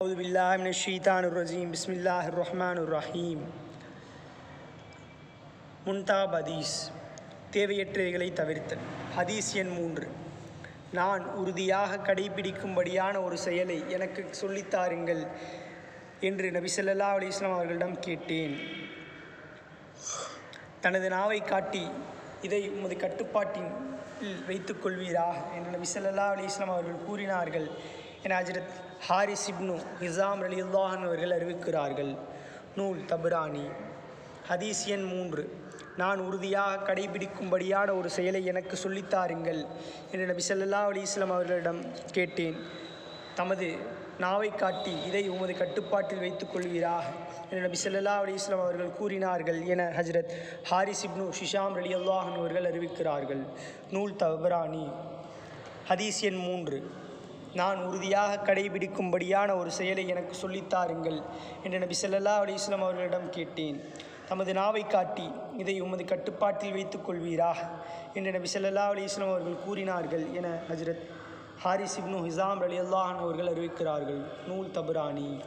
أعوذ بالله من الشيطان الرجيم بسم الله الرحمن الرحيم முன்தாப் ஹதீஸ் தேவையற்றவைகளை தவிர்த்தல் ஹதீஸ் எண் மூன்று நான் உறுதியாக கடைபிடிக்கும்படியான ஒரு செயலை எனக்கு சொல்லித்தாருங்கள் என்று நபி ஸல்லல்லாஹு அலைஹி வஸல்லம் அவர்களிடம் கேட்டேன் தனது நாவை காட்டி இதை உமது கட்டுப்பாட்டின் கீழ் வைத்துக் கொள்வீரா என்று நபி ஸல்லல்லாஹு அலைஹி வஸல்லம் அவர்கள் கூறினார்கள் என ஹஜ்ரத் ஹாரிஸ் இப்னு நிசாம் ரலியல்லாஹன் அவர்கள் அறிவிக்கிறார்கள். நூல் தபுரானி. ஹதீஸ் எண் மூன்று. நான் உறுதியாக கடைபிடிக்கும்படியான ஒரு செயலை எனக்கு சொல்லித்தாருங்கள் என்று நபி சல்லா அலி இஸ்லாம் அவர்களிடம் கேட்டேன். தமது நாவை காட்டி இதை உமது கட்டுப்பாட்டில் வைத்துக் கொள்வீரா என நபி சல்லா அலி இஸ்லாம் அவர்கள் கூறினார்கள் என ஹஜ்ரத் ஹாரிஸ் இப்னு ஷிஷாம் ரலி அல்லாஹன் அவர்கள் அறிவிக்கிறார்கள். நூல் தபரானி. ஹதீஸ் எண் மூன்று. நான் உறுதியாக கடைபிடிக்கும்படியான ஒரு செயலை எனக்கு சொல்லித்தாருங்கள் என்று நபி ஸல்லல்லாஹு அலிஸ்லாம் அவர்களிடம் கேட்டேன். தமது நாவை காட்டி இதை உமது கட்டுப்பாட்டில் வைத்துக் கொள்வீரா என்று நபி ஸல்லல்லாஹு அலிஸ்லாம் அவர்கள் கூறினார்கள் என ஹஜரத் ஹாரிஸ் இப்னு ஹிசாம் அலி அல்லாஹன் அவர்கள் அறிவிக்கிறார்கள். நூல் தபுரானி.